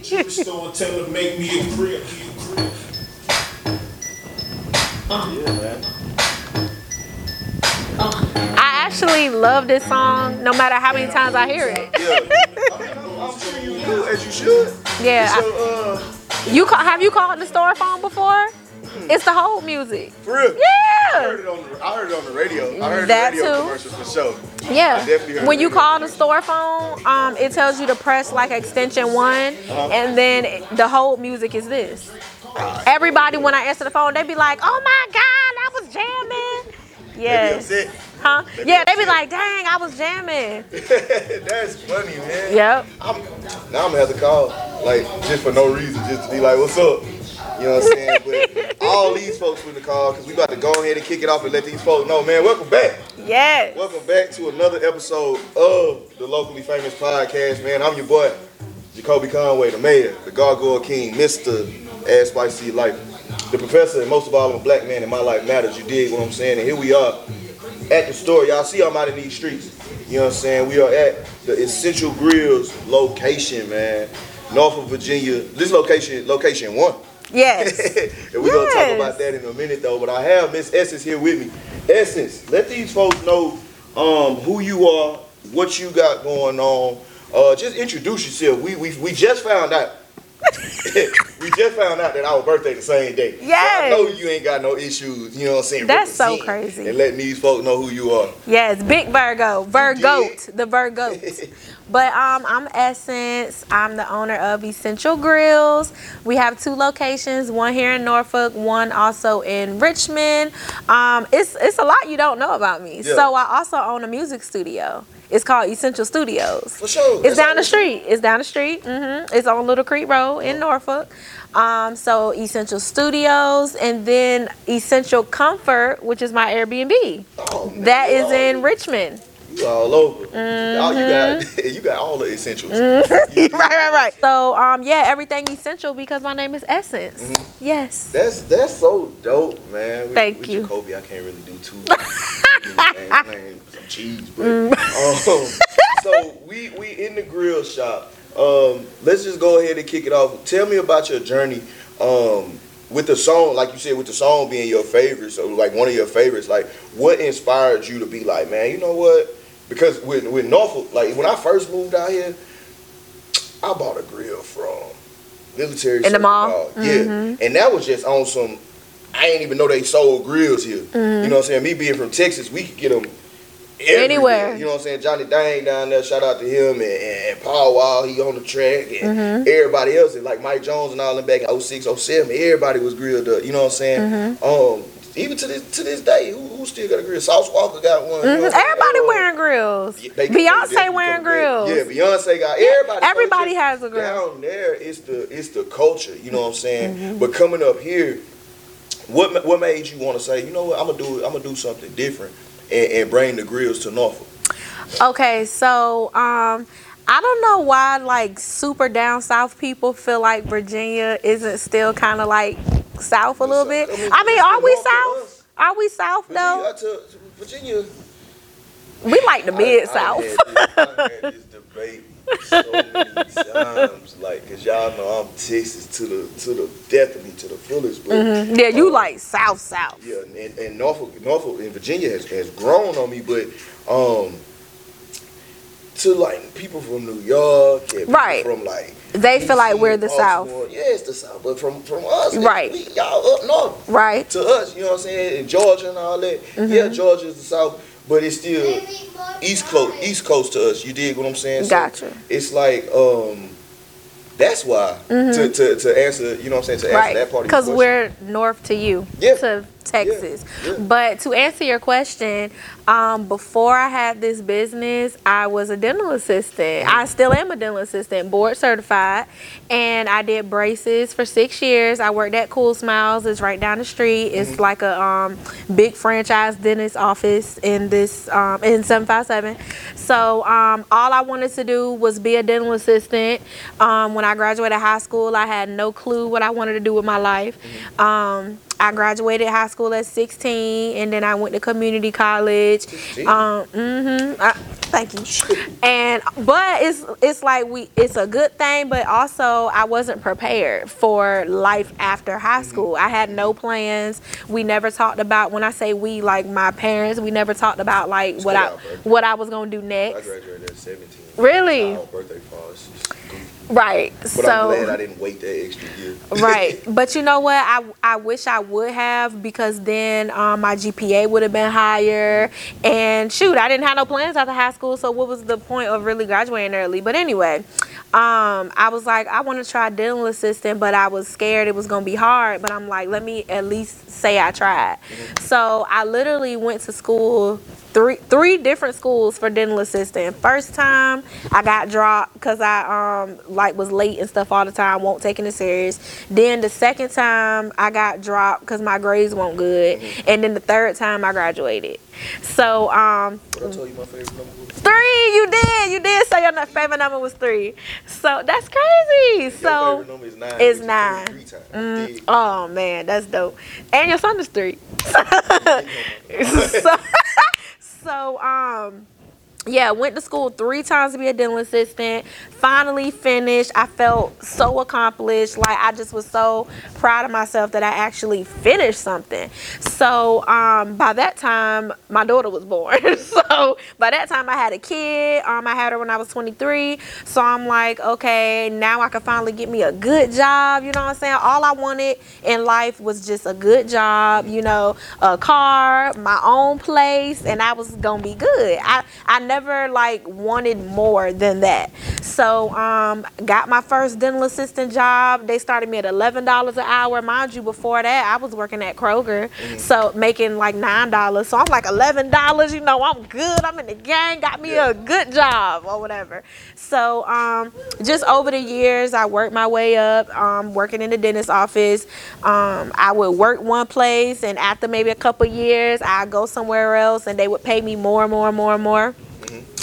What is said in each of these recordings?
Jewelry store and tell her make me a crib. He a crib. Yeah, man. I actually love this song no matter how many times I hear it. Yeah. I'm sure you do, as you should. Yeah. So, uh, You call, have you called the store phone before? It's the whole music. for real. Yeah. I heard it on the, I heard it on the radio. I heard That the radio too. commercials for sure. Yeah. When you call the store phone, um, it tells you to press like extension one, Uh-huh. and then the whole music is this. Everybody, when I answer the phone, they be like, "Oh my God, I was jamming." Yes. Huh? They Yeah, they be like, "Dang, I was jamming." That's funny, man. Yep. I'm, now I'm gonna have to call, like, just for no reason, just to be like, what's up? You know what I'm saying? But all these folks finna call, because we about to go ahead and kick it off and let these folks know, man, welcome back. Yes. Welcome back to another episode of the Locally Famous Podcast, man. I'm your boy, Jacolby Conway, the mayor, the Gargoyle King, Mr. Ass Spicy Life, the professor, and most of all, I'm a black man and my life matters. You dig what I'm saying? And here we are at the store. Y'all see I'm out in these streets. You know what I'm saying? We are at the Essential Grills location, man. Norfolk, Virginia. This location, location one. Yes. and we're gonna talk about that in a minute though. But I have Miss Essence here with me. Essence, let these folks know um, who you are, what you got going on. Uh, just introduce yourself. We we, we just found out. we just found out that our birthday the same day. So I know you ain't got no issues, you know what I'm saying? That's so crazy. And letting these folks know who you are. Yes, big Virgo, Virgoat, the Virgoat. but um, I'm Essence. I'm the owner of Essential Grills. We have two locations, one here in Norfolk, one also in Richmond. Um, it's it's a lot you don't know about me. Yeah. So I also own a music studio. It's called Essential Studios. For sure. It's down the street. It's down the street. hmm It's on Little Creek Road in Norfolk. Um, so Essential Studios, and then Essential Comfort, which is my Airbnb. Oh, That is in Richmond. You all over. Y'all, you Mm-hmm. got you got all the essentials. right, right, right. So um, yeah, everything essential because my name is Essence. Mm-hmm. Yes. That's that's so dope, man. With, Thank with you. Jacolby, I can't really do too. man, some cheese, but Mm. um, so we we in the grill shop. Um, let's just go ahead and kick it off. Tell me about your journey. Um, with the song, like you said, with the song being your favorite, so like one of your favorites, like what inspired you to be like, man, you know what? Because with with Norfolk, like when I first moved out here, I bought a grill from military In the mall? Dog. Yeah, and that was just on some. I didn't even know they sold grills here. You know what I'm saying? Me being from Texas, we could get them Anywhere. You know what I'm saying? Johnny Dang down there, shout out to him, and, and, and Paul Wall, he on the track, and Mm-hmm. everybody else, and like Mike Jones and all them back in 06, 07, everybody was grilled up. You know what I'm saying? Mm-hmm. Um, even to this to this day, who, still got a grill? Sauce Walka got one. Mhm. what Everybody Uh, wearing grills. yeah, they- they Beyonce wearing grills. Yeah, Beyonce got everybody. Everybody has a grill. Down there, it's the it's the culture. You know what I'm saying? Mm-hmm. But coming up here, what what made you want to say, you know what, I'm gonna do I'm gonna do something different and, and bring the grills to Norfolk? Okay, so um, I don't know why like super down south people feel like Virginia isn't still kind of like south a little bit. I mean, I mean, it's are we south? Are we south though? Virginia, to, to Virginia, We like the mid South. I had this, I had this debate so many times, like, cause y'all know I'm Texas to the to the death of me to the fullest, but. Yeah, you like south south. Yeah, and, and Norfolk, Norfolk, and Virginia has, has grown on me, but um, to like people from New York, and people Right. From like They feel like we're the DC, South. Baltimore, Yeah, it's the South, but from from us, Right. we, y'all up north. Right. To us, you know what I'm saying, and Georgia and all that. Mm-hmm. Yeah, Georgia's the South, but it's still East Coast, East Coast to us. You dig what I'm saying? So Gotcha. It's like um. That's why to, to, to answer, you know what I'm saying, to answer Mm-hmm. Right. that part Because we're north to you, Yeah. to Texas. Yeah. Yeah. But to answer your question, um, before I had this business, I was a dental assistant. I still am a dental assistant, board certified. And I did braces for six years. I worked at Kool Smiles. It's right down the street. It's like a um, big franchise dentist office in this um, in 757. So um, all I wanted to do was be a dental assistant. Um, when I graduated high school, I had no clue what I wanted to do with my life. Um, I graduated high school at 16, and then I went to community college. Um, mm-hmm. thank you. And but it's it's like we it's a good thing, but also I wasn't prepared for life after high school. I had no plans. We never talked about when I say we, like my parents. We never talked about like what I what I was gonna do next. I graduated at 17. Really? Right. But so I'm glad I didn't wait that extra year. right but you know what? I, I wish i would have because then um, my gpa would have been higher. And shoot i didn't have no plans after high school so what was the point of really graduating early? But anyway um, i was like i want to try dental assistant but i was scared it was going to be hard. But i'm like let me at least say i tried. So i literally went to school three three different schools for dental assistant. First time I got dropped because I um like was late and stuff all the time, won't taking it serious. Then the second time I got dropped because my grades weren't good, and then the third time I graduated. So um But I told you my favorite number was three, you did, you did say your favorite number was three. So that's crazy. So. nine. it's nine. Three, three times. Mm, oh man, that's dope. And your son is three. so, so um yeah, went to school three times to be a dental assistant. Finally finished. I felt so accomplished. Like I just was so proud of myself that I actually finished something. So um, by that time, my daughter was born. so by that time, I had a kid. Um, I had her when I was 23. So I'm like, okay, now I can finally get me a good job. You know what I'm saying? All I wanted in life was just a good job. You know, a car, my own place, and I was gonna be good. I I never like wanted more than that. So um, got my first dental assistant job. They started me at eleven dollars an hour. Mind you, before that I was working at Kroger, so making like nine dollars. So I'm like eleven dollars. You know, I'm good. I'm in the gang. Got me a good job or whatever. So um, just over the years, I worked my way up. Um, working in the dentist office, um, I would work one place, and after maybe a couple years, I'd go somewhere else, and they would pay me more and more and more and more.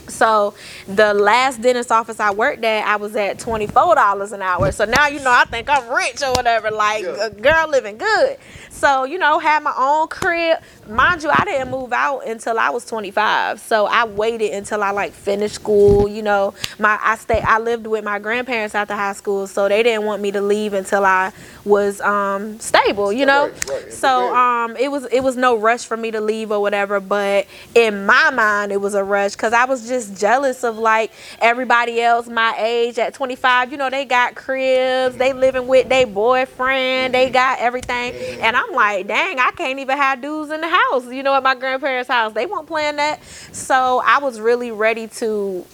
So the last dentist office I worked at, I was at twenty four dollars an hour. So now you know I think I'm rich or whatever, like Yeah. a girl living good. So you know, had my own crib. Mind you, I didn't move out until I was twenty five. So I waited until I like finished school. You know, my I stay I lived with my grandparents after high school, so they didn't want me to leave until I was um stable. You know, Right, right, so um it was it was no rush for me to leave or whatever but in my mind it was a rush because i was just jealous of like everybody else my age at 25 you know they got cribs they living with their boyfriend they got everything and i'm like dang i can't even have dudes in the house you know at my grandparents house they won't plan that so i was really ready to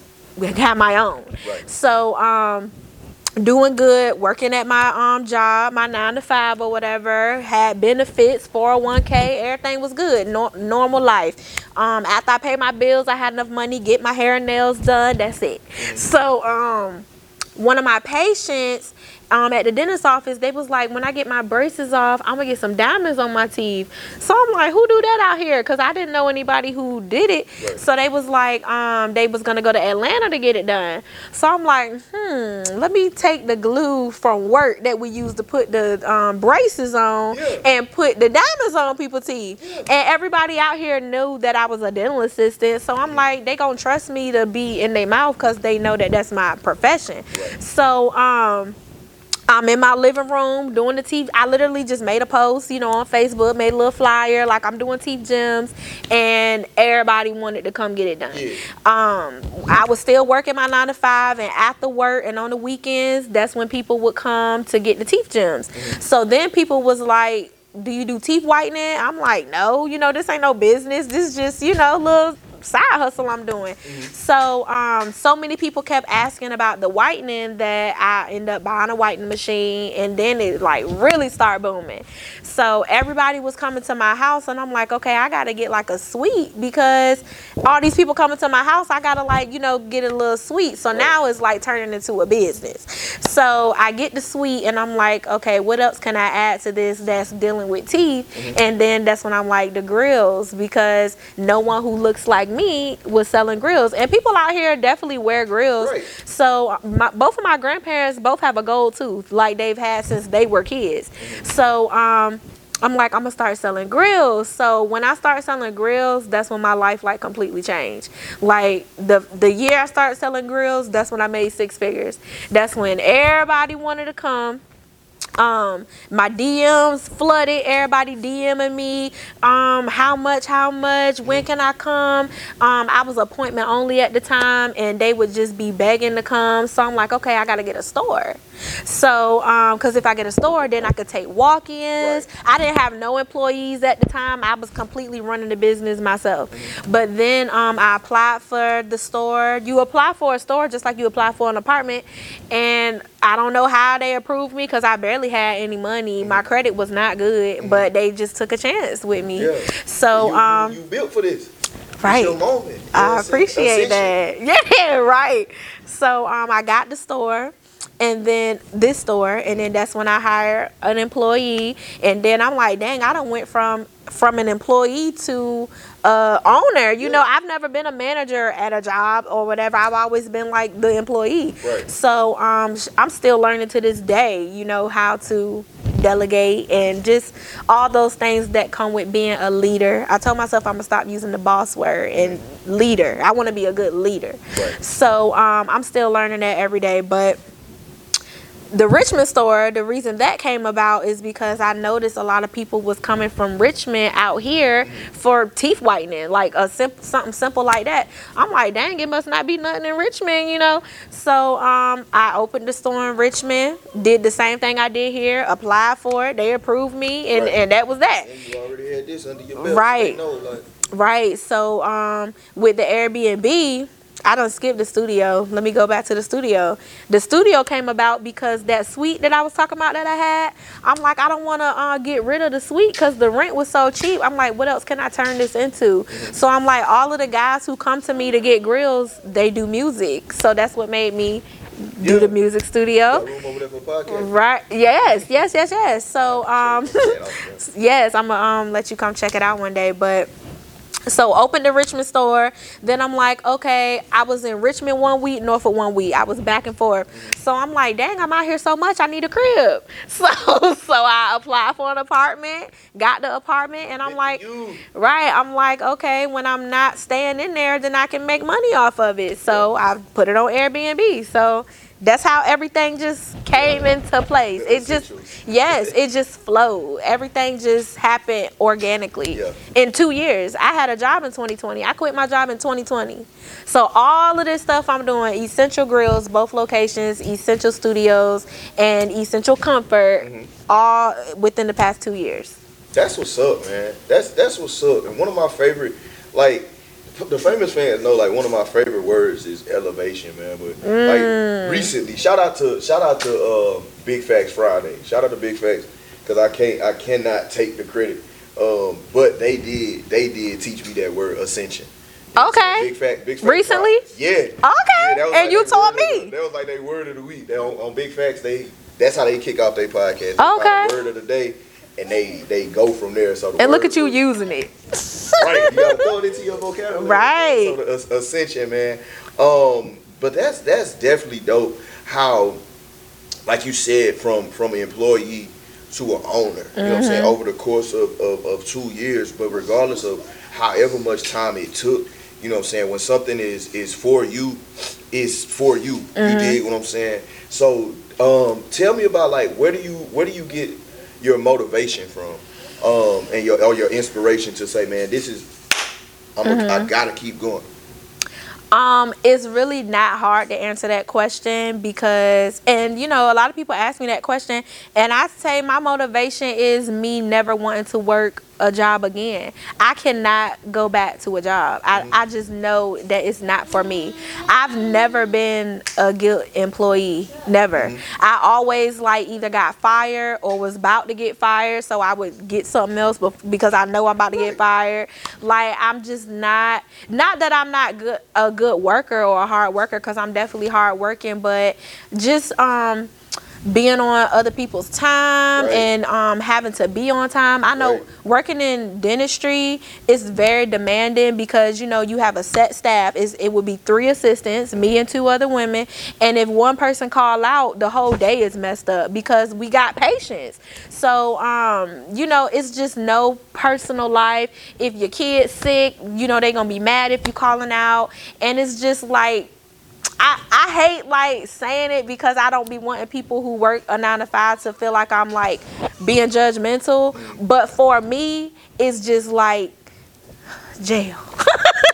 have my own Right. so um doing good, working at my um job, my nine to five or whatever, had benefits, 401k, everything was good, no, normal life. Um, after I paid my bills, I had enough money, get my hair and nails done, that's it. So um one of my patients um, at the dentist office, they was like, when I get my braces off, I'm gonna get some diamonds on my teeth. So I'm like, who do that out here? Cause I didn't know anybody who did it. Right. So they was like, um, they was gonna go to Atlanta to get it done. So I'm like, hmm, let me take the glue from work that we used to put the um, braces on Yeah. and put the diamonds on people's teeth. And everybody out here knew that I was a dental assistant. So I'm like, they gonna trust me to be in their mouth because they know that that's my profession. Right. So um. I'm in my living room doing the teeth. I literally just made a post, you know, on Facebook, made a little flyer like I'm doing teeth gems, and everybody wanted to come get it done. Yeah. Um, I was still working my nine to five, and after work and on the weekends, that's when people would come to get the teeth gems. So then people was like, "Do you do teeth whitening?" I'm like, "No, you know, this ain't no business. This is just, you know, little." Side hustle I'm doing. So um so many people kept asking about the whitening that I end up buying a whitening machine and then it like really start booming. So everybody was coming to my house and I'm like, okay, I gotta get like a suite because all these people coming to my house, I gotta like, you know, get a little suite. So now it's like turning into a business. So I get the suite and I'm like, okay, what else can I add to this that's dealing with teeth? And then that's when I'm like the grills because no one who looks like me was selling grills. And people out here definitely wear grills. Right. So my, both of my grandparents both have a gold tooth like they've had since they were kids. So um I'm like, I'm gonna start selling grills. So when I start selling grills, that's when my life like completely changed. Like the the year I started selling grills, that's when I made six figures. That's when everybody wanted to come. Um, my DMs flooded, everybody DMing me. Um, how much, how much, when can I come? Um, I was appointment only at the time and they would just be begging to come. So I'm like, okay, I gotta get a store. So, um, cause if I get a store, then I could take walk-ins. I didn't have no employees at the time. I was completely running the business myself. But then um, I applied for the store. You apply for a store just like you apply for an apartment, and I don't know how they approved me because I barely had any money. My credit was not good, but they just took a chance with me. Yeah. So, you, um, you, built for this. Right. your moment. You I appreciate that. Yeah, right. So um, I got the store and then this store and then that's when I hired an employee and then I'm like, dang, I don't went from from an employee to uh owner. You know, I've never been a manager at a job or whatever. I've always been like the employee. Right. So um I'm still learning to this day, you know, how to delegate and just all those things that come with being a leader. I told myself I'm gonna stop using the boss word and leader. I want to be a good leader. Right. So um, I'm still learning that every day. But the Richmond store, the reason that came about is because I noticed a lot of people was coming from Richmond out here for teeth whitening, like a simple something simple like that. I'm like, dang, it must not be nothing in Richmond, you know. So um, I opened the store in Richmond, did the same thing I did here, applied for it, they approved me, and, Right. and that was that. And you already had this under your belt. Right. Know, like, Right. So um with the Airbnb, I don't skip the studio. Let me go back to the studio. The studio came about because that suite that I was talking about that I had, I'm like, I don't want to uh, get rid of the suite because the rent was so cheap. I'm like, what else can I turn this into? So I'm like, all of the guys who come to me to get grills, they do music. So that's what made me do Yeah. the music studio. room over there for. Right. Yes. Yes. Yes. Yes. So um. Check it out, man. yes, I'm gonna um, let you come check it out one day. But so opened the Richmond store. Then I'm like, okay, I was in Richmond one week, Norfolk one week. I was back and forth. So I'm like, dang, I'm out here so much. I need a crib. So so I applied for an apartment, got the apartment, and I'm like, You. right. I'm like, okay, when I'm not staying in there, then I can make money off of it. So I put it on Airbnb. So that's how everything just came into place. It just yes, it just flowed. Everything just happened organically. Yeah. In two years, I had a job in 2020. I quit my job in 2020. So all of this stuff I'm doing, Essential Grills, both locations, Essential Studios, and Essential Comfort, Mm-hmm. all within the past two years. That's what's up, man. That's that's what's up. And one of my favorite, like, the famous fans know, like, one of my favorite words is elevation, man. But Mm. like recently, shout out to shout out to uh, Big Facts Friday. Shout out to Big Facts because I can't I cannot take the credit. Um, but they did they did teach me that word ascension. Okay. Big fact, big facts. Recently? Friday. Yeah. Okay. Yeah, And you their told word of the- me. That was like their word of the week. They, on, on Big Facts, they that's how they kick off their podcast. They Okay. Word of the day, and they they go from there. So the And look at you using it. right. You gotta throw it into your vocabulary. Right. So the ascension, man. Um, but that's that's definitely dope. How, like you said, from from an employee to an owner. You know what I'm saying? Mm-hmm. Over the course of, of, of two years, but regardless of however much time it took, you know what I'm saying, when something is is for you, it's for you. Mm-hmm. You dig what I'm saying? So um tell me about like where do you where do you get your motivation from? Um and your or your inspiration to say, man, this is I'm a, I gotta keep going. Um, it's really not hard to answer that question because, and you know, a lot of people ask me that question, and I say my motivation is me never wanting to work a job again. I cannot go back to a job. I, I just know that it's not for me. I've never been a good employee, never. I always like either got fired or was about to get fired, so I would get something else because I know I'm about to get fired. Like I'm just not not that I'm not good a good worker or a hard worker because I'm definitely hard working, but just um being on other people's time Right. and um, having to be on time. I know Right. working in dentistry is very demanding because you know you have a set staff. Is it would be three assistants, me and two other women, and if one person call out, the whole day is messed up because we got patients. So um, you know, it's just no personal life. If your kid's sick, you know they're gonna be mad if you calling out, and it's just like I, I hate like saying it because I don't be wanting people who work a nine to five to feel like I'm like being judgmental. But for me, it's just like jail.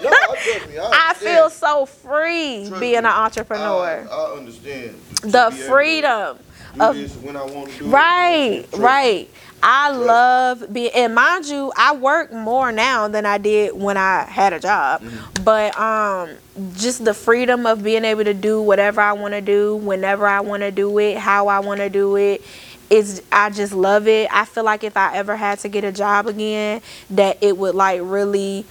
No, I, me, I, I feel so free Trust being an entrepreneur. I, I understand. The be able to freedom. Do of- this when I want to do it. Right, Trust me. right. I love being, and mind you, I work more now than I did when I had a job. Mm-hmm. But um, just the freedom of being able to do whatever I want to do, whenever I want to do it, how I want to do it. Is I just love it. I feel like if I ever had to get a job again, that it would like really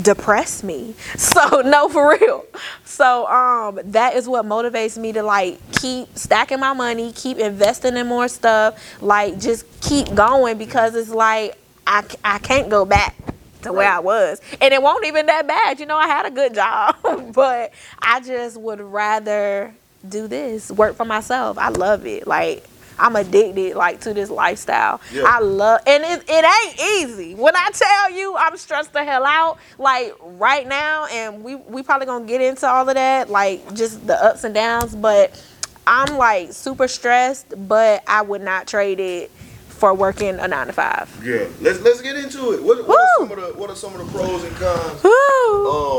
depress me. So no for real. So um that is what motivates me to like keep stacking my money, keep investing in more stuff, like just keep going because it's like I, I can't go back to where I was. And it won't even that bad. You know, I had a good job, but I just would rather do this, work for myself. I love it. Like I'm addicted like to this lifestyle. Yeah. I love and it, it ain't easy. When I tell you I'm stressed the hell out, like right now, and we we probably gonna get into all of that, like just the ups and downs, but I'm like super stressed, but I would not trade it for working a nine to five. Yeah, let's let's get into it. What, what are some of the what are some of the pros and cons Woo! um,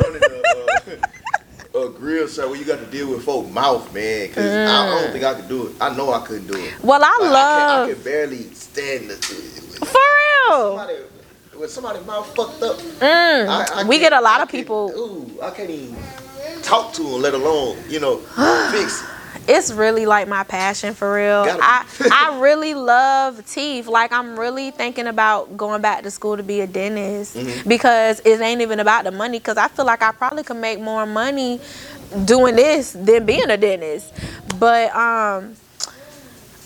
running a, uh, a grill shop where you got to deal with folk mouth, man? Because I, I don't think I could do it. I know I couldn't do it. Well, I Like, love I, can, I can barely stand the. for real. Somebody, when somebody's mouth fucked up, Mm. I, we get a lot of people. Ooh, I can't even talk to them, let alone you know fix it. It's really like my passion for real. I. I really love teeth. Like I'm really thinking about going back to school to be a dentist Mm-hmm. because it ain't even about the money. Because I feel like I probably could make more money doing this than being a dentist. But um.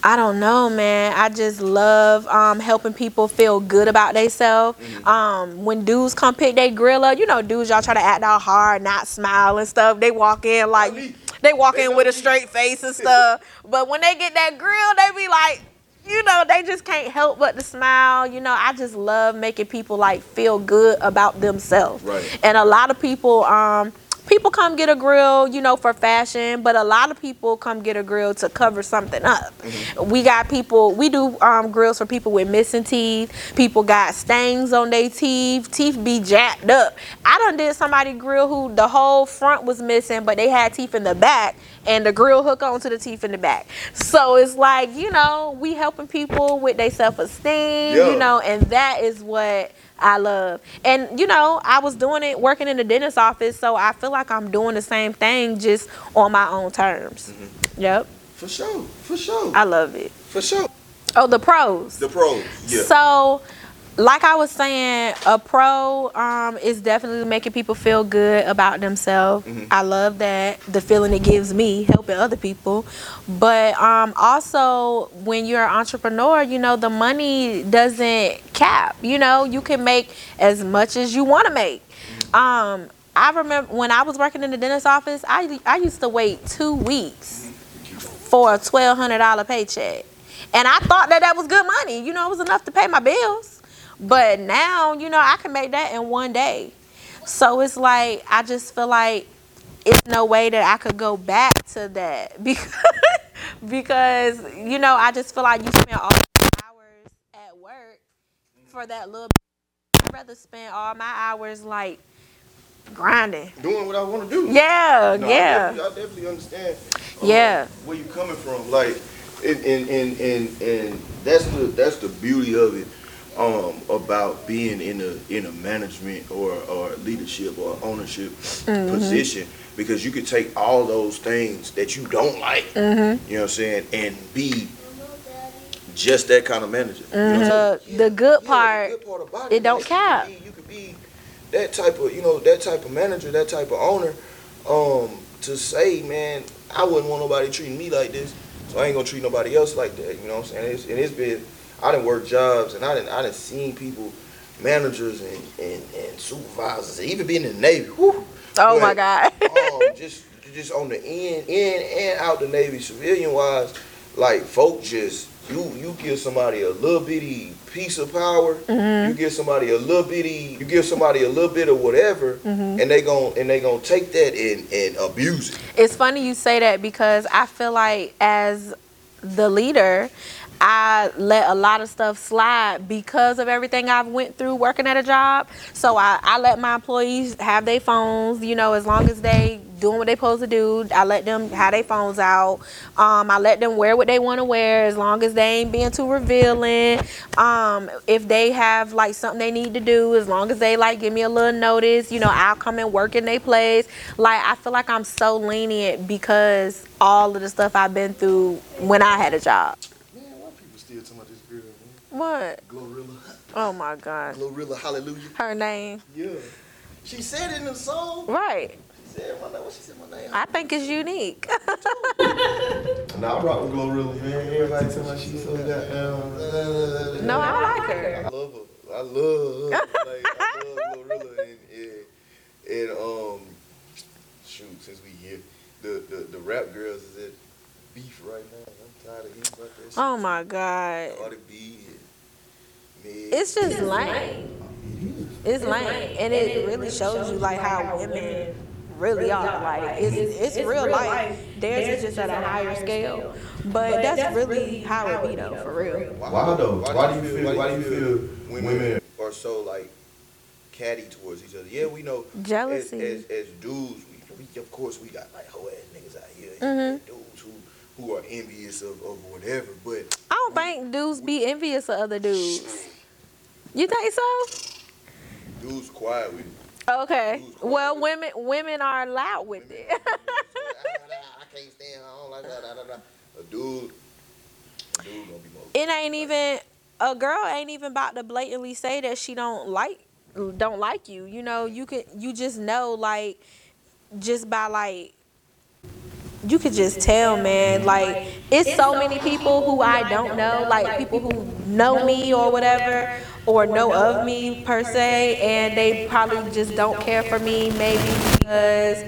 I don't know, man. I just love um, helping people feel good about themselves. Mm-hmm. Um, when dudes come pick their grill up, you know, dudes y'all try to act all hard, not smile and stuff. They walk in like. They walk in with a straight face and stuff. but when they get that grill, they be like, you know, they just can't help but to smile. You know, I just love making people like feel good about themselves. Right. And a lot of people, um, people come get a grill, you know, for fashion, but a lot of people come get a grill to cover something up. We got people, we do um, grills for people with missing teeth. People got stains on their teeth. Teeth be jacked up. I done did somebody grill who the whole front was missing, but they had teeth in the back, and the grill hook onto the teeth in the back. So it's like, you know, we helping people with their self esteem, Yeah. you know, and that is what I love. And you know, I was doing it working in the dentist office, so I feel like I'm doing the same thing just on my own terms. Mm-hmm. Yep. For sure, for sure, I love it. for sure. Oh, the pros. The pros, yeah. So, like I was saying, a pro um, is definitely making people feel good about themselves. Mm-hmm. I love that. The feeling it gives me helping other people. But um, also, when you're an entrepreneur, you know, the money doesn't cap. You know, you can make as much as you want to make. Mm-hmm. Um, I remember when I was working in the dentist office, I, I used to wait two weeks for a $1,200 paycheck. And I thought that that was good money. You know, it was enough to pay my bills. But now, you know, I can make that in one day. So it's like, I just feel like it's no way that I could go back to that because, because you know, I just feel like you spend all your hours at work for that little I'd rather spend all my hours like grinding. Doing what I want to do. Yeah, No, I yeah. definitely, I definitely understand. uh, Yeah. Where you coming from, like, and and and and, and that's the that's the beauty of it. Um, about being in a in a management or or leadership or ownership Mm-hmm. position because you could take all those things that you don't like, Mm-hmm. you know what I'm saying, and be just that kind of manager. You know what I'm The, saying? the good Yeah, part, the good part about it don't man, cap. You could, be, you could be that type of, you know, that type of manager, that type of owner. Um, to say, man, I wouldn't want nobody treating me like this. So I ain't gonna treat nobody else like that. You know what I'm saying? It's, and it's been, I didn't work jobs and I didn't, I didn't seen people, managers and, and, and supervisors, and even being in the Navy. Whew, Oh my God. um, just just on the in in and out the Navy civilian wise, like folk just you you give somebody a little bitty piece of power, Mm-hmm. you give somebody a little bitty, you give somebody a little bit of whatever, Mm-hmm. and they gon' and they gonna take that and and abuse it. It's funny you say that because I feel like as the leader, I let a lot of stuff slide because of everything I've went through working at a job. So I, I let my employees have their phones, you know, as long as they doing what they supposed to do. I let them have their phones out. Um, I let them wear what they want to wear as long as they ain't being too revealing. Um, if they have like something they need to do, as long as they like give me a little notice, you know, I'll come and work in their place. Like I feel like I'm so lenient because all of the stuff I've been through when I had a job. Man, why people still talking about this girl, man? What? Glorilla, Oh my God. Glorilla, hallelujah. Her name. Yeah, she said it in the song. Right. She said my name. What she said my name? I think it's unique. Nah, I rock with Glorilla, man. Everybody tell me she so goddamn. no, I like her. I love her. I love her. like I love Glorilla and, and and um shoot, since we here, the the, the rap girls is at beef right now. I'm tired of hearing about that shit. Oh my God. Cardi B and Meg. It's just lame. It's lame, and it really shows you like how women really are. Like it's it's real life. Theirs is just at a higher scale, but that's really how it be though, for real. Why, though? Why, do you feel? Why do you feel women, are so like catty towards each other? Yeah, we know Jealousy. As, as, as dudes, we, we of course we got like hoe ass niggas out here, Mm-hmm. Who are envious of, of whatever. But I don't think dudes be envious of other dudes. You think so? dudes quiet with it. Okay. Well, women women are loud with it. I can't stand. I don't like that. A dude, a dude gonna be more. it ain't even a girl ain't even about to blatantly say that she don't like don't like you. You know, you could you just know like just by like you could just tell, man. Like it's so many people who I don't know, like people who know me or whatever, or know of me per se, and they probably just don't care for me, maybe because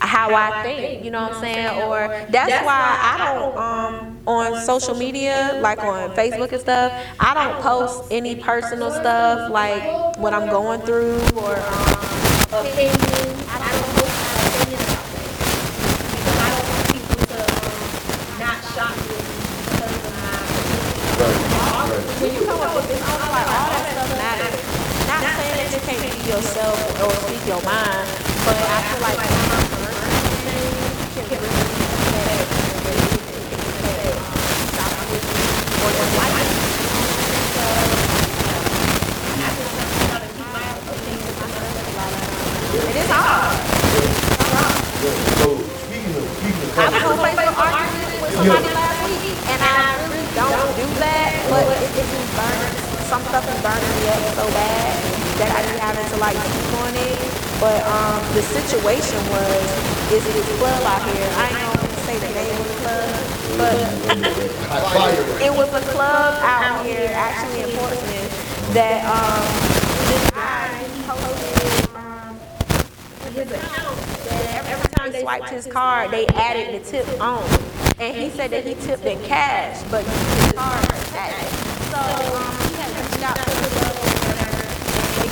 how I think, you know what I'm saying? Or that's why I don't um on social media, like on Facebook and stuff, I don't post any personal stuff like what I'm going through or um, opinions. I don't post my opinions about things. Because I don't want people to um, not shock me because of my when you come up with this, I'm like, all that stuff matters. Not saying that you can't be yourself or speak your mind, but I feel like it um, just is hard. I somebody last week, and I don't do that, but burning, some stuff is burning me up so bad that I be having to like speak on it. But um, the situation was, is this club out here, I ain't gonna say the name of the club, but it was a club out here, actually in Portsmouth, that um, this guy, posted um, his account that every time they swiped his card, they added the tip on. And he said that he tipped in cash, but his card was. So um, he had reached out to the club or whatever,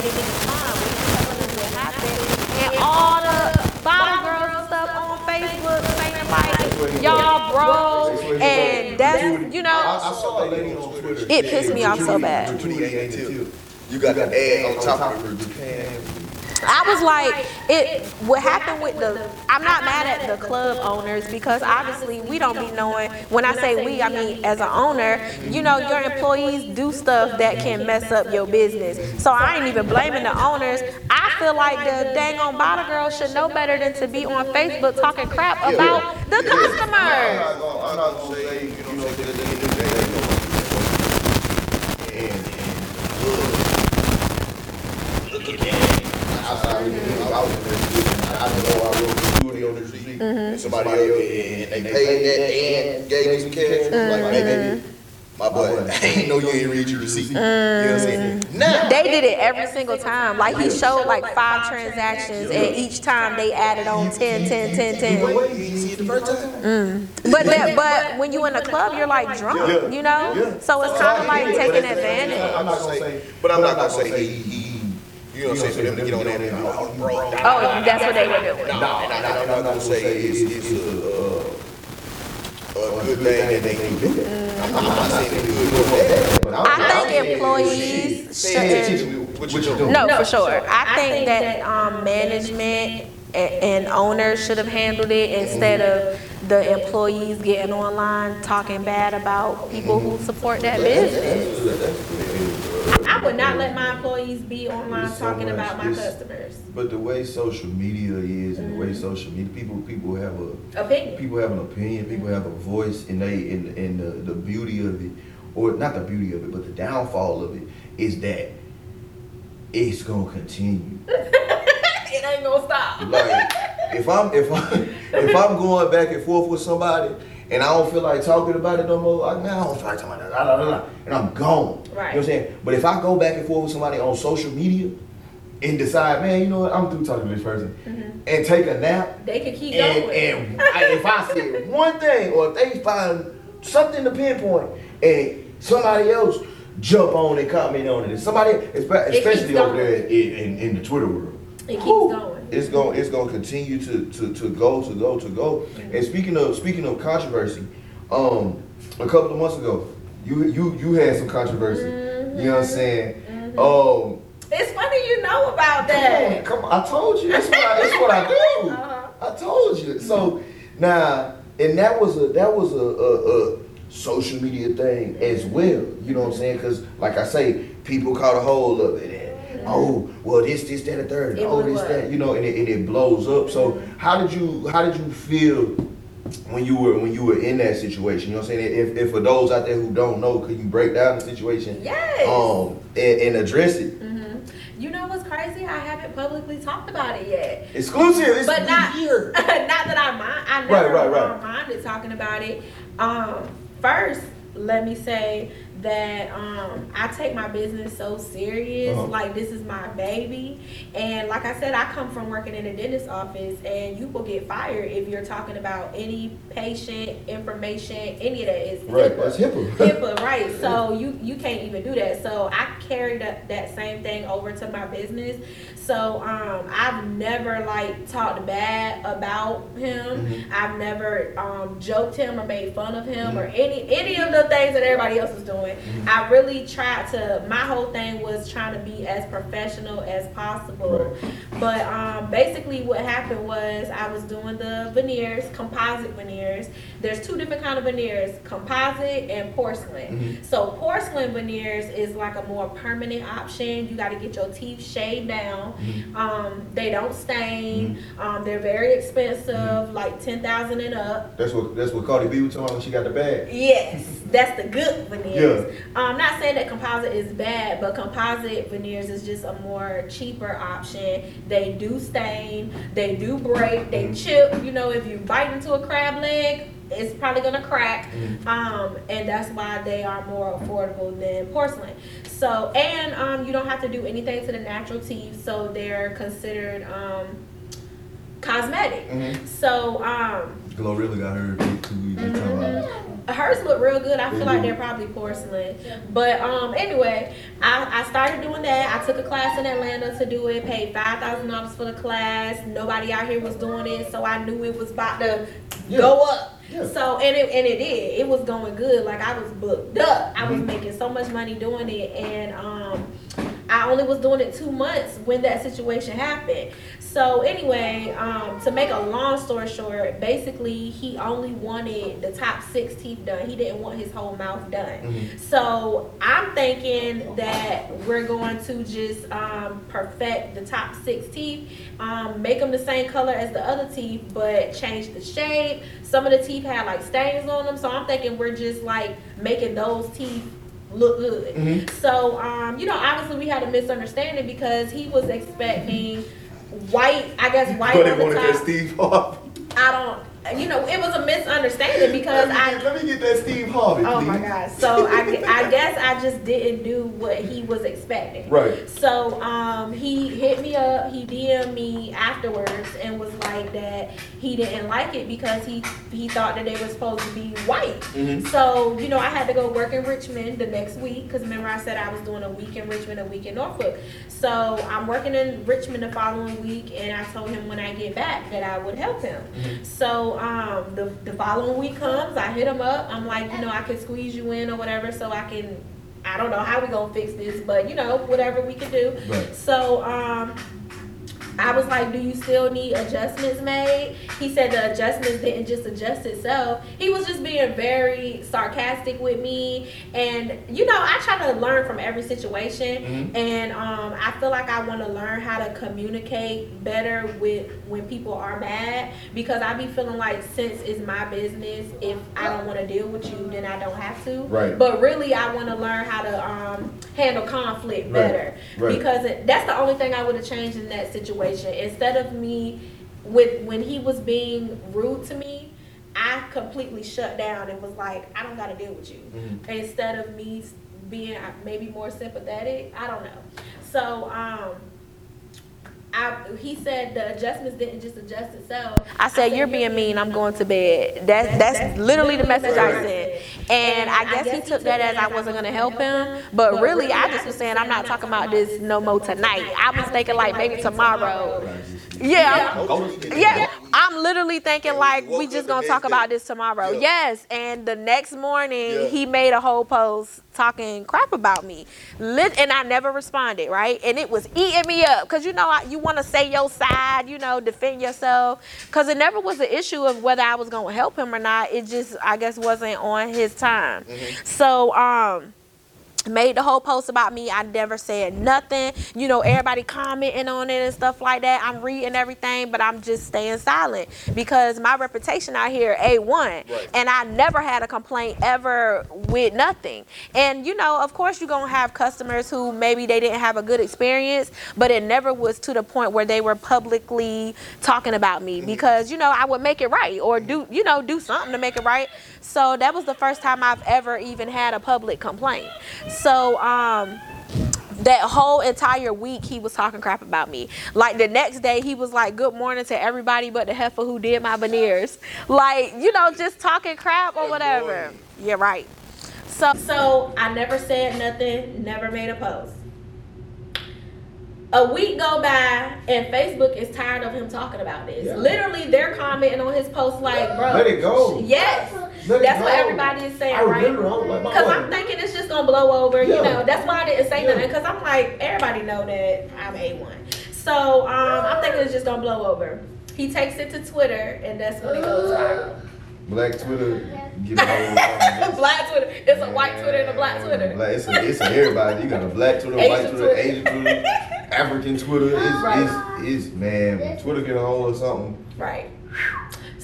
and they didn't respond. We was telling them what happened. And all the bottle girls stuff on Facebook saying like, y'all bros, and that's, you know, saw a lady on Twitter. it pissed me off so bad. You got the ad on top of her Japan. I was like, it. What happened with the? I'm not mad at the club owners because obviously we don't be knowing. When I say we, I mean as an owner, you know your employees do stuff that can mess up your business. So I ain't even blaming the owners. I feel like the dang on bottle girl should know better than to be on Facebook talking crap about the customers. I'm not gonna say, you know, say that they knew they And, and, look, look again. I, I, I was in there, I know I wrote the studio this week, and somebody somebody else and, and they paid that and gave me some cash, like, hey, baby, mm-hmm. my boy, I ain't know you ain't read your receipt. You know what I'm saying? Mm-hmm. Now, They did it every single time. Like he showed like five transactions, and each time they added on 10, 10, 10, 10. you didn't see it the first time. Mm. But that, but when you in the club, you're like drunk, you know. So it's kind of like taking advantage. I'm not gonna say, but I'm not gonna say he, he, you know what I'm saying, for them to get on that and, oh, bro, Oh, that's what they were doing. No, and I, I'm not gonna say it's, it's a, uh, a good thing that they can do that. I'm not saying it's good or bad, I'm. Think employees should. teach me what you doing. No, for sure. I think that um, management and owners should have handled it instead of the employees getting online talking bad about people who support that business. I would not let my employees be online It's so talking much- about my it's- customers. But the way social media is, and the way mm-hmm. social media, people, people have a, Opinion. people have an opinion, people have a voice, and they, and, and the, the beauty of it, or not the beauty of it, but the downfall of it is that it's gonna continue. It ain't gonna stop. Like, if I'm, if I'm, if I'm going back and forth with somebody, and I don't feel like talking about it no more, I, man, I don't feel like talking about that, blah, blah, blah, blah, and I'm gone. Right. You know what I'm saying? But if I go back and forth with somebody on social media, and decide, man, you know what, I'm through talking to this person, mm-hmm. and take a nap, They can keep and, going. and I, if I say one thing, or if they find something to pinpoint, and somebody else jump on and comment on it, and somebody, especially over there in, in, in the Twitter world, It keeps Whew. going. It's gonna, it's gonna continue to, to, to go, to go, to go. And speaking of, speaking of controversy, um, a couple of months ago, you, you, you had some controversy. You know what I'm saying? Um, It's funny you know about that. Come on, I told you. That's what I, that's what I do. Uh-huh. I told you. So now, and that was a that was a, a, a social media thing as well. You know what I'm saying? Because like I say, people caught a hold of it. Oh, well, this, this, that, and third. Oh, this, up. that. You know, and it, and it blows up. So how did you how did you feel? When you were when you were in that situation, you know what I'm saying. If, if for those out there who don't know, could you break down the situation, Yes. um, and, and address it? You know what's crazy? I haven't publicly talked about it yet. Exclusive. It's but not here. not that I mind. I never right, right. um, minded talking about it. Um, first, let me say that um, I take my business so serious. Uh-huh. Like this is my baby, and like I said, I come from working in a dentist office, and you will get fired if you're talking about any patient information, any of that is Right, HIPAA. that's HIPAA. HIPAA, right? So you you can't even do that. So I carry that that same thing over to my business. So um, I've never like talked bad about him. Mm-hmm. I've never um, joked him or made fun of him or any any of the things that everybody else is doing. Mm-hmm. I really tried to. My whole thing was trying to be as professional as possible. But um, basically, what happened was I was doing the veneers, composite veneers. There's two different kind of veneers: composite and porcelain. So porcelain veneers is like a more permanent option. You got to get your teeth shaved down. Um, they don't stain. Um, they're very expensive, like ten thousand and up. That's what that's what Cardi B was talking when she got the bag. Yes, that's the good veneers. I'm not saying that composite is bad, but composite veneers is just a more cheaper option. They do stain, they do break, they chip. You know, if you bite into a crab leg, it's probably gonna crack. Um, and that's why they are more affordable than porcelain. So, and um, you don't have to do anything to the natural teeth, so they're considered um, cosmetic. Mhm. So, um, Glorilla got her big too. We been talking about. Hers look real good. I feel They like they're probably porcelain. But um, anyway, I, I started doing that. I took a class in Atlanta to do it. Paid five thousand dollars for the class. Nobody out here was doing it, so I knew it was about to Yeah. go up. Yeah. So and it and it did. It was going good. Like I was booked up. I Mm-hmm. was making so much money doing it, and um, I only was doing it two months when that situation happened. So anyway, um, to make a long story short, basically he only wanted the top six teeth done. He didn't want his whole mouth done. So I'm thinking that we're going to just um, perfect the top six teeth, um, make them the same color as the other teeth, but change the shape. Some of the teeth had like stains on them, so I'm thinking we're just like making those teeth look good. So, um, you know, obviously we had a misunderstanding because he was expecting white, I guess white But on they the wanted top. Steve Harvey. I don't. You know, it was a misunderstanding because let, me, I. let me get that Steve Harvey. Oh please. my God! So I, I guess I just didn't do what he was expecting. Right. So um, he hit me up. He DM'd me afterwards and was like that he didn't like it because he he thought that they were supposed to be white. Mhm. So you know I had to go work in Richmond the next week because remember I said I was doing a week in Richmond, a week in Norfolk. So I'm working in Richmond the following week, and I told him when I get back that I would help him. So um, the the following week comes, I hit him up. I'm like, you know, I can squeeze you in or whatever, so I can. I don't know how we gonna fix this, but you know, whatever we can do. Right. So um, I was like, "Do you still need adjustments made?" He said the adjustments didn't just adjust itself. He was just being very sarcastic with me, and you know, I try to learn from every situation, Mhm. and um, I feel like I want to learn how to communicate better with when people are mad because I be feeling like since it's my business, if I don't want to deal with you, then I don't have to. Right. But really, I want to learn how to um, handle conflict Right. better Right. because it, that's the only thing I would have changed in that situation. Instead of me, with when he was being rude to me, I completely shut down and was like, I don't got to deal with you. Mhm. Instead of me being uh, maybe more sympathetic, I don't know. So um. I, he said the adjustments didn't just adjust itself. I said, "You're being mean. I'm going to bed." That's that's literally the message I sent, and I guess he took that as I wasn't going to help him. But really, I just was saying, "I'm not talking about this no more tonight." I was thinking like maybe tomorrow. Yeah, Go to- yeah, I'm literally thinking like we just gonna talk about this tomorrow. Yeah. Yes, and the next morning Yeah. he made a whole post talking crap about me, Lit, and I never responded. Right, and it was eating me up because you know I, you want to say your side, you know, defend yourself, because it never was an issue of whether I was gonna help him or not. It just I guess wasn't on his time. So um made the whole post about me. I never said nothing. You know, everybody commenting on it and stuff like that. I'm reading everything, but I'm just staying silent because my reputation out here A1. Right. And I never had a complaint ever with nothing. And you know, of course you're going to have customers who maybe they didn't have a good experience, but it never was to the point where they were publicly talking about me mm-hmm. because you know, I would make it right or do, you know, do something to make it right. So that was the first time I've ever even had a public complaint. So um that whole entire week he was talking crap about me. Like the next day he was like, "Good morning to everybody but the heifer who did my veneers." Like you know, just talking crap or whatever. Yeah, right. So so I never said nothing, never made a post. A week go by and Facebook is tired of him talking about this. Yeah. Literally, they're commenting on his post like, "Bro, Let it go. Yes, Let that's what everybody is saying, I right? was like, Because I'm thinking it's just gonna blow over, you know. That's why I didn't say Yeah. nothing. Because I'm like, everybody know that I'm A1. So um, I'm thinking it's just gonna blow over. He takes it to Twitter, and that's when it goes viral. Black Twitter, give black Twitter. It's a white Twitter and a black Twitter. Black, it's, a, it's a everybody. You got a black Twitter, Asian white Twitter, Twitter. Asian Twitter, African Twitter. It's, Right. it's, it's, man, Twitter get a hold of something. Right.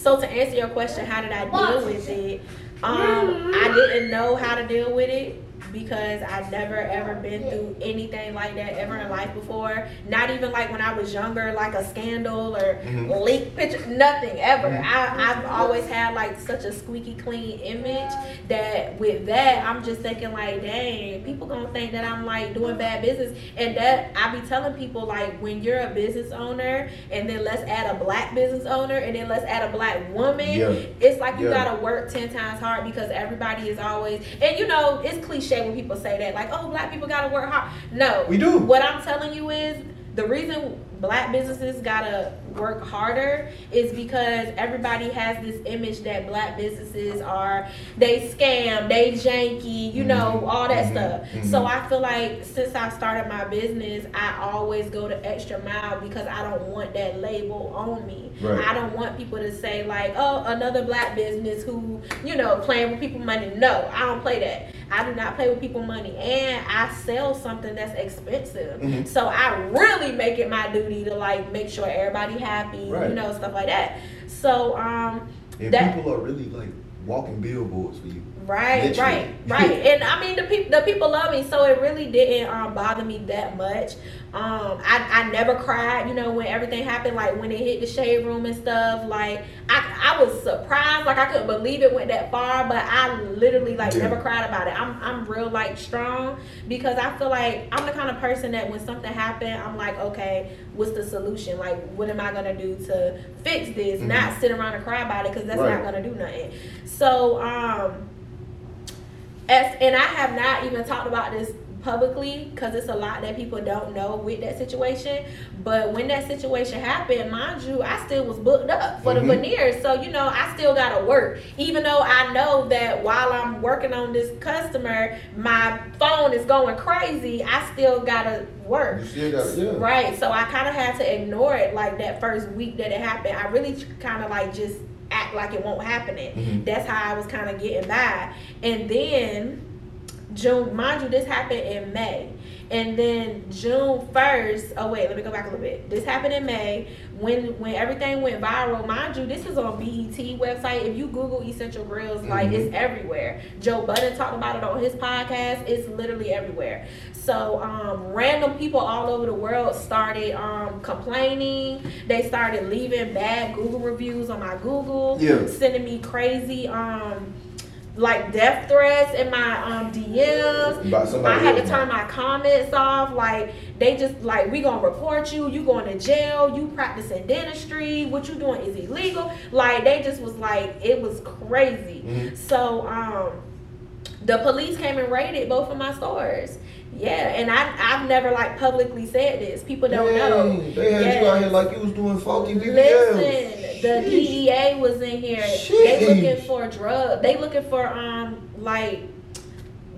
So to answer your question, how did I deal with it? Um, I didn't know how to deal with it because I've never ever been through anything like that ever in life before. Not even like when I was younger, like a scandal or Mhm. leak picture, nothing ever. Mhm. I, I've always had like such a squeaky clean image that with that, I'm just thinking like, dang, people gonna think that I'm like doing bad business. And that I be telling people like, when you're a business owner, and then let's add a black business owner, and then let's add a black woman. Yeah. It's like you Yeah. gotta work ten times hard because everybody is always, and you know, it's cliche when people say that, like, oh, black people gotta work hard. No, We do. What I'm telling you is the reason black businesses gotta work harder is because everybody has this image that black businesses are they scam, they janky, you know, Mhm. all that Mhm. stuff. Mhm. So I feel like since I started my business, I always go the extra mile because I don't want that label on me. Right. I don't want people to say like, oh, another black business who, you know, playing with people money. No, I don't play that. I do not play with people money, and I sell something that's expensive. Mhm. So I really make it my duty to like make sure everybody happy, Right. you know, stuff like that. So um, And that people are really like walking billboards for you. Right, Literally. right, right. And I mean, the people the people love me, so it really didn't um, bother me that much. Um, I, I never cried, you know, when everything happened, like when it hit the shade room and stuff. Like I, I was surprised, like I couldn't believe it went that far, but I literally like Yeah. never cried about it. I'm I'm real like strong because I feel like I'm the kind of person that when something happened, I'm like, okay, what's the solution? Like, what am I gonna do to fix this? Not sit around and cry about it because that's Mm-hmm. Right. not gonna do nothing. So um as and I have not even talked about this publicly because it's a lot that people don't know with that situation. But when that situation happened, mind you, I still was booked up for Mhm. the veneers. So you know, I still gotta work, even though I know that while I'm working on this customer, my phone is going crazy. I still gotta work. You still got yeah. Right. So I kind of had to ignore it like that first week that it happened. I really kind of like just act like it won't happen. It. Mhm. That's how I was kind of getting by. And then June, mind you, this happened in May. And then June first. Oh wait, let me go back a little bit. This happened in May when when everything went viral. Mind you, this is on BET website. If you Google Essential Grills, like Mhm. it's everywhere. Joe Budden talked about it on his podcast. It's literally everywhere. So um, random people all over the world started um, complaining. They started leaving bad Google reviews on my Google, Yeah. sending me crazy um, like death threats in my um, DMs. I had to turn my comments off. Like they just like we gonna report you. You going to jail. You practicing dentistry. What you doing is illegal. Like they just was like it was crazy. Mhm. So um, the police came and raided both of my stores. Yeah, and I I've never like publicly said this. People don't know. They had you out here like you was doing faulty BBLs. Listen, the DEA was in here. They looking for drugs. They looking for um like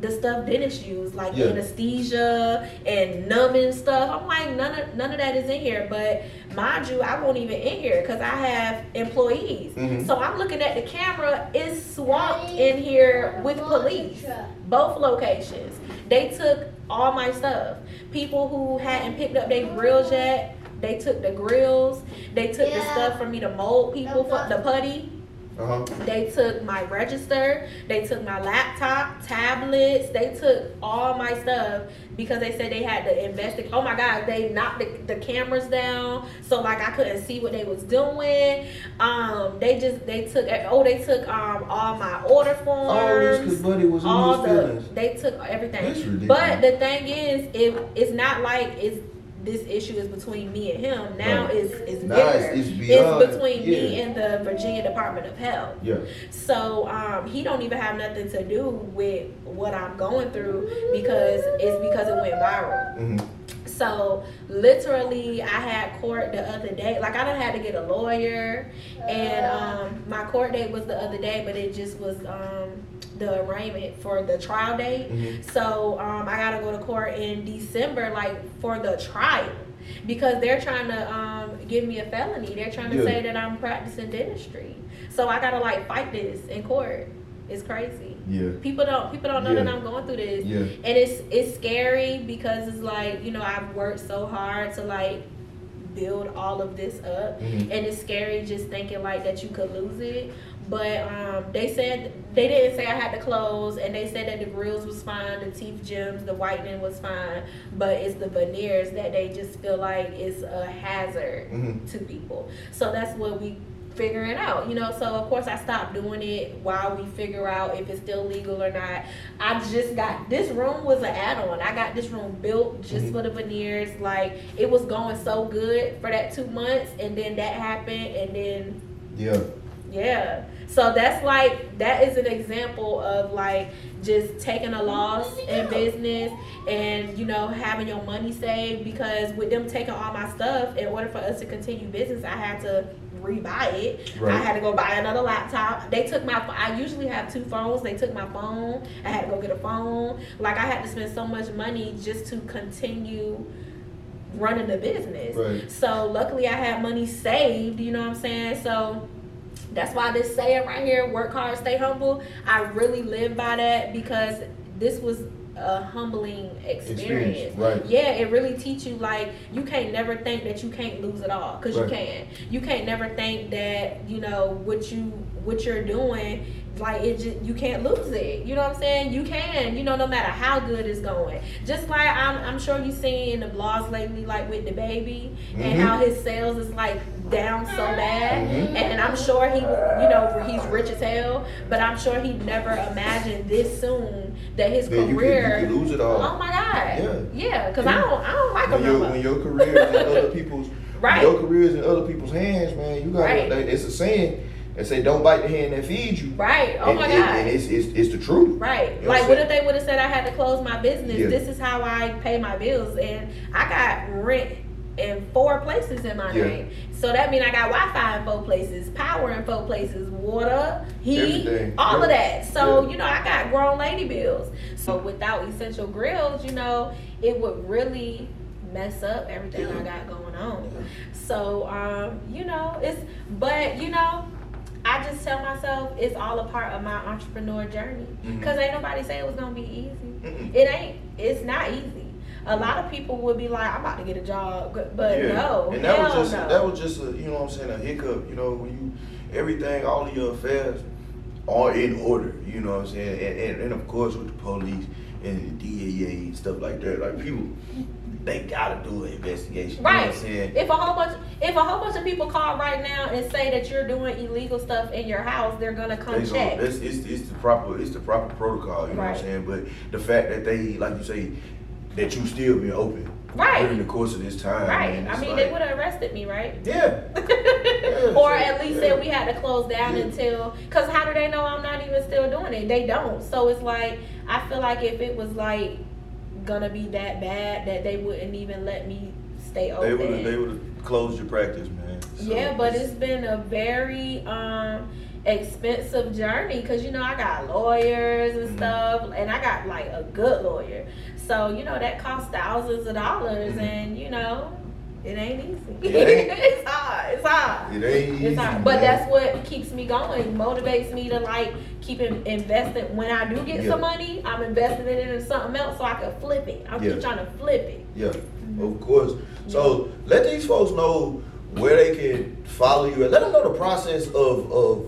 the stuff dentists use, like Yeah. anesthesia and numbing stuff. I'm like none of none of that is in here. But mind you, I won't even in here because I have employees. Mhm. So I'm looking at the camera. It's swamped in here with police. Both locations. They took all my stuff. People who hadn't picked up their grills yet, they took the grills. They took the stuff for me to mold people for the putty. Uh-huh. They took my register. They took my laptop, tablets. They took all my stuff because they said they had to investigate. Oh my God, they knocked the, the cameras down, so like I couldn't see what they was doing. Um, they just they took oh they took um all my order forms All this because Buddy was in all the feelings. they took everything. But the thing is, it it's not like it's this issue is between me and him. Now Right. it's it's Now bigger. it's- it's beyond- between me and the Virginia Department of Health. Yeah. So um, he don't even have nothing to do with what I'm going through because it's because it went viral. hmm So literally, I had court the other day. Like I done had to get a lawyer, and um, my court date was the other day, but it just was um, the arraignment for the trial date. Mhm. So um, I gotta go to court in December, like for the trial, because they're trying to um, give me a felony. They're trying to Yeah. say that I'm practicing dentistry. So I gotta like fight this in court. It's crazy. Yeah. People don't people don't know that I'm going through this Yeah. and it's it's scary because it's like you know I've worked so hard to like build all of this up Mhm. and it's scary just thinking like that you could lose it but um they said they didn't say I had to close and they said that the grills was fine the teeth gems the whitening was fine but it's the veneers that they just feel like it's a hazard Mhm. to people so that's what we figuring out you know so of course i stopped doing it while we figure out if it's still legal or not i just got this room was an add-on i got this room built just Mhm. for the veneers like it was going so good for that two months and then that happened and then Yeah. Yeah. So that's like that is an example of like just taking a loss in business and you know having your money saved because with them taking all my stuff in order for us to continue business I had to rebuy it. I had to go buy another laptop. They took my I usually have two phones. They took my phone. I had to go get a phone. Like I had to spend so much money just to continue running the business. Right. So luckily I had money saved, you know what I'm saying? So that's why this saying right here, work hard, stay humble, I really live by that because this was a humbling experience. Experience, right. Yeah, it really teach you like you can't never think that you can't lose it all because Right. you can. You can't never think that you know what you what you're doing like it just you can't lose it you know what i'm saying you can you know no matter how good it's going just like i'm, I'm sure you seen in the blogs lately like with the baby and Mhm. how his sales is like down so bad Mhm. and i'm sure he you know he's rich as hell but i'm sure he never imagined this soon that his That you could, career you could lose it all. oh my god Yeah. yeah because i don't i don't like when him your when your career is in other people's Right. your career is in other people's hands, man. You got Right. to it's a saying that say don't bite the hand that feeds you. right oh and, my god and it's, it's it's the truth. Right. You know like, what what if they would have said I had to close my business? Yeah. This is how I pay my bills, and I got rent in four places in my Yeah. name. So that means I got Wi-Fi in four places, power in four places, water, heat, Everything. all of that. So Yeah. you know, I got grown lady bills. So without essential grills, you know, it would really mess up everything I got going on. So um, you know, it's but you know. I just tell myself it's all a part of my entrepreneur journey. Mhm. Cause ain't nobody say it was gonna be easy. Mm-mm. It ain't. It's not easy. A lot of people would be like, I'm about to get a job, but Yeah. no, and that was just no. that was just a you know what I'm saying a hiccup. You know when you everything all of your affairs are in order. You know what I'm saying, and, and, and of course with the police and the DEA and stuff like that, like people they gotta do an investigation. You know Right. what I'm saying? If a whole bunch, if a whole bunch of people call right now and say that you're doing illegal stuff in your house, they're gonna come They check. gonna, that's, it's, it's the proper it's the proper protocol, you know what I'm saying? But the fact that they like you say that you still been open Right. during the course of this time. right. man, I mean, like- they would have arrested me, right? Yeah. or at least yeah. said we had to close down Yeah. until because how do they know i'm not even still doing it they don't so it's like i feel like if it was like gonna be that bad that they wouldn't even let me stay open. They would have they would have closed your practice, man. So yeah but it's been a very um expensive journey because you know i got lawyers and Mhm. stuff and i got like a good lawyer so you know that costs thousands of dollars Mhm. and you know it ain't easy It ain't. it's hard it's hard it ain't easy. it's hard, but that's what keeps me going, motivates me to like keep in, investing. When I do get Yeah. some money, I'm investing it into something else so I can flip it. I'm Yeah. keep trying to flip it. Yeah, of course. So let these folks know where they can follow you. and Let them know the process of of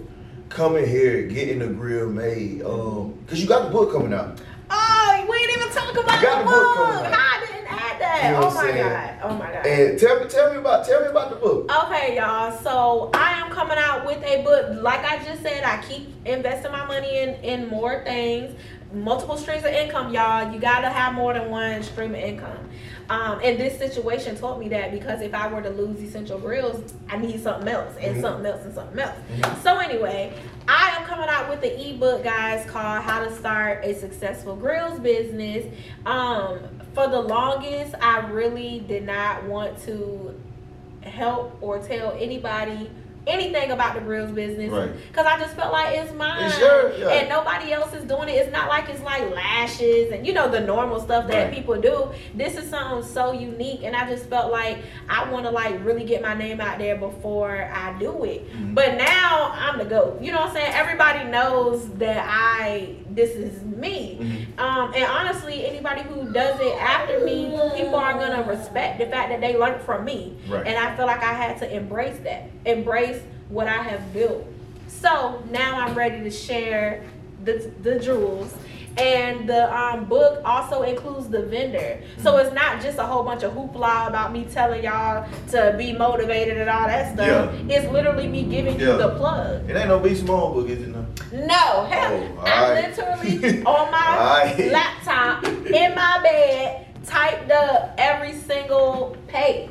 coming here, getting the grill made. Um, cause you got the book coming out. Oh, we didn't even talk about the the book book. How I didn't add that. You know oh my saying? god. Oh my god. And tell me, tell me about, tell me about the book. Okay, y'all. So I am coming out with a book. Like I just said, I keep investing my money in in more things, multiple streams of income, y'all. You gotta have more than one stream of income. Um, and this situation taught me that because if I were to lose essential grills, I need something else and Mhm. something else and something else. Mhm. So anyway, I am coming out with the ebook, guys, called "How to Start a Successful Grills Business." Um, for the longest, I really did not want to help or tell anybody anything about the grills business Right. because I just felt like it's mine It's yours, yeah. and nobody else is doing it. It's not like it's like lashes and you know the normal stuff that Right. people do. This is something so unique, and I just felt like I want to like really get my name out there before I do it. Mhm. But now I'm the goat. You know what I'm saying? Everybody knows that I this is me. Mhm. Um, and honestly, anybody who does it after me, people are gonna respect the fact that they learned from me. Right. And I feel like I had to embrace that, embrace what I have built. So now I'm ready to share the the jewels. And the um, book also includes the vendor. So Mm-hmm. it's not just a whole bunch of hoopla about me telling y'all to be motivated and all that stuff. It's literally me giving Yeah. you the plug. It ain't no B Simone book, is it? No. No, hell, Oh, I alright. literally on my Alright. laptop in my bed typed up every single page.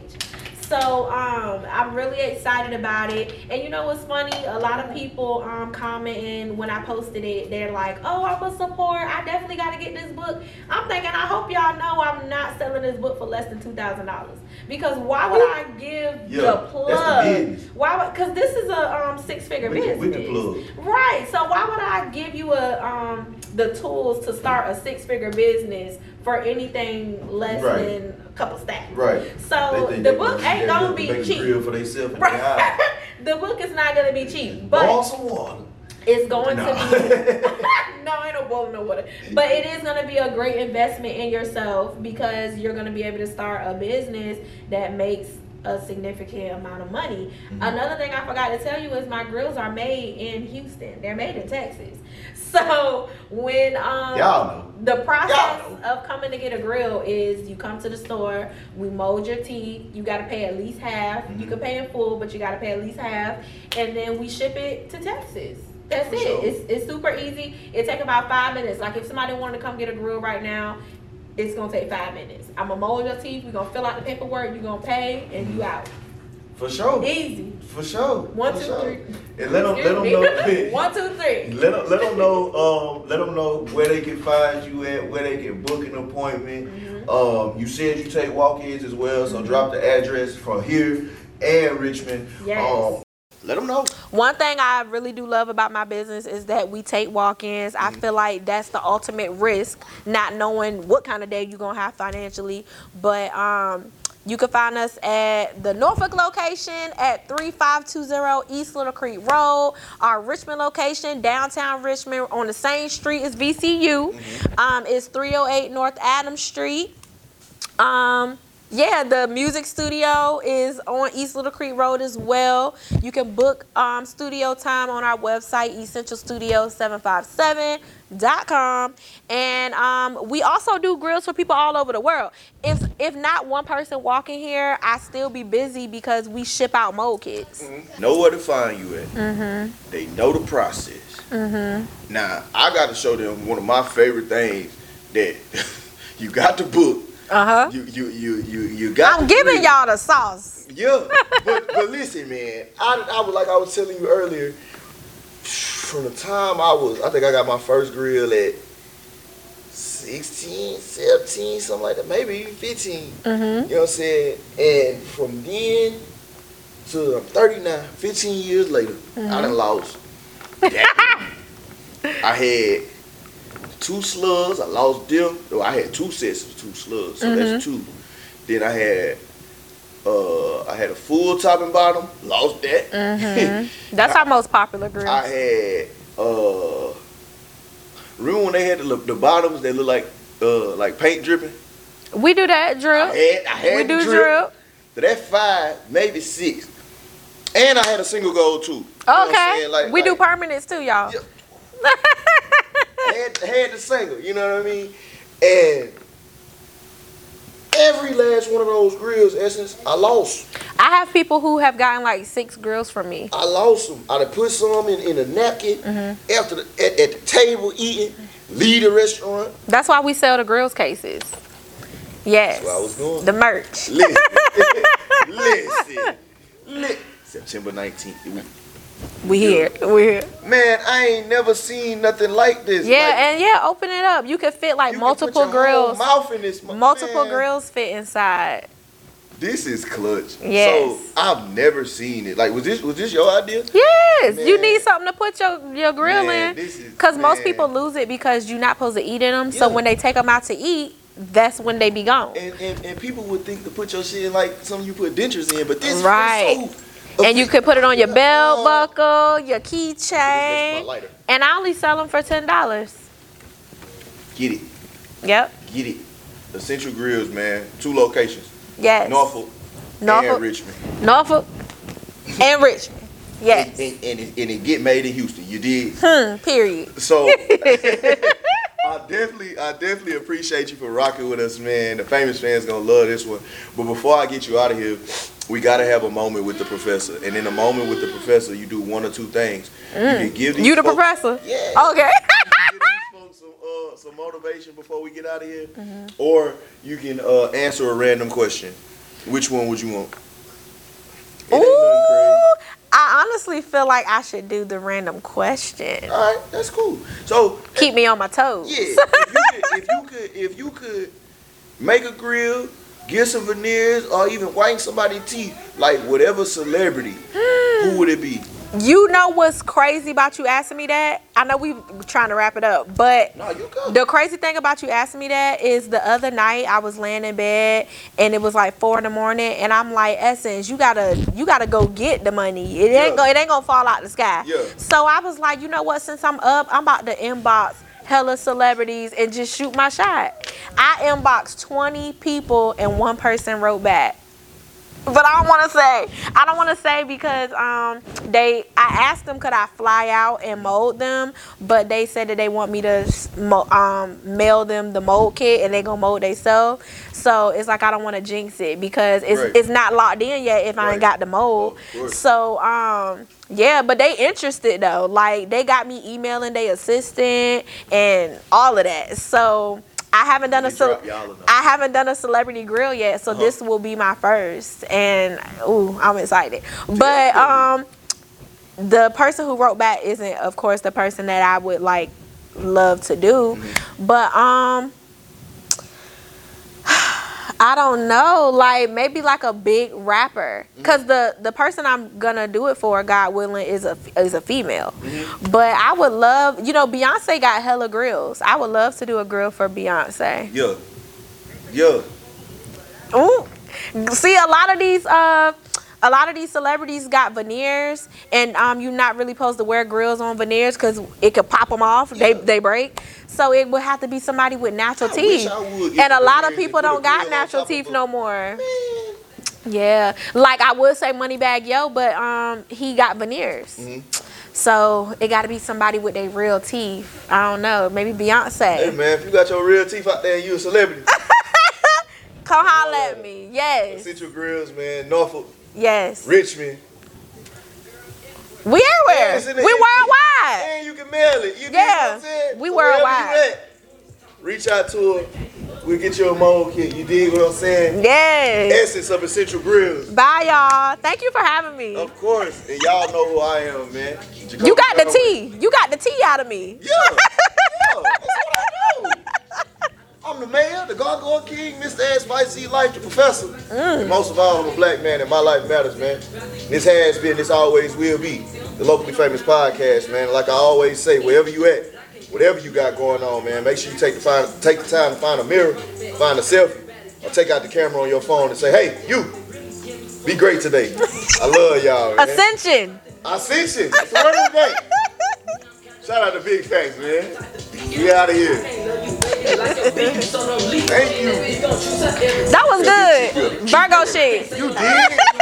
So um, I'm really excited about it. And you know what's funny? A lot of people um, commenting when I posted it. They're like, "Oh, I'm a support. I definitely got to get this book." I'm thinking, I hope y'all know I'm not selling this book for less than two thousand dollars. Because why would I give Yeah, the that's the plug? Why would? Because this is a um, six-figure With the- business. with the plug. Right. So why would I give you a um the tools to start a six figure business for anything less Right. than couple stacks? Right. So the book ain't gonna be cheap. for themselves in their house. Right. the book is not gonna be cheap, but Boil water. It's going to be no, ain't no boiling no water. But it is going to be a great investment in yourself because you're going to be able to start a business that makes a significant amount of money. Mm-hmm. Another thing I forgot to tell you is my grills are made in Houston. They're made in Texas. So when um Y'all know. the process Y'all of coming to get a grill is you come to the store, we mold your teeth, you gotta pay at least half. You Mm-hmm. can pay in full, but you gotta pay at least half, and then we ship it to Texas. That's For it. sure. It's it's super easy. It take about five minutes. Like if somebody wanted to come get a grill right now, it's gonna take five minutes. I'm gonna mold your teeth. We're gonna fill out the paperwork. You're gonna pay, and you out. For sure. Easy. For sure. One, For two, sure. three. And let them, let them know. One, two, three. Let them, let them know. Um, let them know where they can find you at, where they can book an appointment. Mm-hmm. Um, you said you take walk-ins as well, so drop the address from here and Richmond. Yes. Um, let them know. One thing I really do love about my business is that we take walk-ins. I feel like that's the ultimate risk, not knowing what kind of day you're gonna have financially. But um, you can find us at the Norfolk location at 3520 East Little Creek Road. Our Richmond location, downtown Richmond, on the same street as VCU. Um, it's 308 North Adams Street. Um, yeah, the music studio is on East Little Creek Road as well. You can book um, studio time on our website, essentialstudio757.com. And um, we also do grills for people all over the world. If if not one person walking here, I still be busy because we ship out mold kits. know where to find you at. Mm-hmm. They know the process. Now I got to show them one of my favorite things that you got to book. Uh huh. You you you you you got. I'm giving y'all the sauce. Yeah, but but listen, man. I I was like I was telling you earlier. From the time I was, I think I got my first grill at 16, 17, something like that, maybe even 15. Mm-hmm. You know what I'm saying? And from then to I'm 39, 15 years later, I done lost. that. I had two slugs. I lost them. Though I had two sets of two slugs, so that's two. Then I had uh I had a full top and bottom. Lost that. That's our most popular grill. I had uh remember when they had the, the bottoms that look like uh like paint dripping? we do that I drill. had I had We do drip. drill. So that five, maybe six. And I had a single goal too. You know what I'm Okay. Like- we do like- permanents too, y'all. Yeah. had, had the single, you know what I mean? And every last one of those grills, Essence, I lost. I have people who have gotten like six grills from me. I lost them. I done put some in, in a napkin Mm-hmm. after the, at, at the table eating, leave the restaurant. That's why we sell the grills cases. Yes. That's I was going. The merch. Listen, listen, li- September 19th. We here. We here. Man, I ain't never seen nothing like this. Yeah, Like, and yeah, open it up. You can fit like you can put multiple grills. Mouth in this, Multiple man. grills fit inside. This is clutch. Yes. So I've never seen it. Like, was this was this your idea? Yes, you need something to put your your grill Man, in. Because most people lose it because you're not supposed to eat in them. So when they take them out to eat, that's when they be gone. And, and and people would think to put your shit in like something you put dentures in, but this Right. is so. And you could put it on your belt buckle, your My keychain, lighter. and I only sell them for ten dollars. Get it, Yep. get it. Essential Grills, man. Two locations: Yes. Norfolk, Norfolk. and Richmond. Norfolk, and Richmond. Yes. And, and, and, it, and it get made in Houston. You did. Hmm. Period. So I definitely, I definitely appreciate you for rocking with us, man. The famous fans gonna love this one. But before I get you out of here, we gotta have a moment with the professor. And in a moment with the professor, you do one or two things. You can give Mm. You the folks- professor. Yeah. Okay. give these folks some, uh, some motivation before we get out of here, or you can uh, answer a random question. Which one would you want? It ain't nothing Ooh. I honestly feel like I should do the random question. All right, that's cool. So Keep me on my toes. Yeah, if you, could, if you could, if you could make a grill, get some veneers, or even whiten somebody's teeth, like whatever celebrity, who would it be? You know what's crazy about you asking me that? I know we trying to wrap it up, but No, the crazy thing about you asking me that is the other night I was laying in bed and it was like four in the morning and I'm like, Essence, you gotta you gotta go get the money. It ain't Yeah. go it ain't gonna fall out the sky. Yeah. So I was like, you know what? Since I'm up, I'm about to inbox hella celebrities and just shoot my shot. I inboxed 20 people and one person wrote back. But I don't want to say. I don't want to say because um they I asked them could I fly out and mold them, but they said that they want me to um mail them the mold kit and they gonna mold themselves. So it's like I don't want to jinx it because it's Right. it's not locked in yet if I ain't got the mold. Course. So um yeah, but they interested though. Like they got me emailing their assistant and all of that. So I haven't done a ce- drop y'all enough. I haven't done a celebrity grill yet, so Uh-huh. this will be my first, and ooh, I'm excited. But um, the person who wrote back isn't, of course, the person that I would like love to do, Mm-hmm. but um. I don't know, like maybe like a big rapper, Mm-hmm. cause the the person I'm gonna do it for, God willing, is a is a female. Mm-hmm. But I would love, you know, Beyonce got hella grills. I would love to do a grill for Beyonce. Yeah. Yeah. Ooh. See, a lot of these uh a lot of these celebrities got veneers and um you're not really supposed to wear grills on veneers because it could pop them off they Yeah. they break. So it would have to be somebody with natural I teeth. and a lot of people and put a don't got natural teeth no more. Man. yeah. Like i would say Moneybagg Yo but um he got veneers. Mm-hmm. so it got to be somebody with their real teeth. I don't know. Maybe beyonce. Hey man, if you got your real teeth out there you a celebrity, come holla at me. Yes. Essential Grills, man, Norfolk, yes Richmond, we everywhere the- we worldwide and you can mail it. You Yeah, what I'm we worldwide. Reach out to her. We'll get you a mold kit. You dig what I'm saying? Yes. Essence of Essential Grills. Bye, y'all. Thank you for having me. Of course. And y'all know who I am, man. You got the tea. You got the tea out of me. Yeah. yeah. That's what I do. I'm the mayor, the Gargoyle King, Mr. Ass Spicy Life, the professor. Mm. And most of all, I'm a black man and my life matters, man. This has been, this always will be, the locally famous podcast, man. Like I always say, wherever you at, whatever you got going on, man, make sure you take the, find, take the time to find a mirror, find a selfie, or take out the camera on your phone and say, hey, you, be great today. I love y'all, man. Ascension. Ascension. Word of the day. Shout out to Big Facts, man. We out of here. Thank you. That was good. Virgo shit. You did.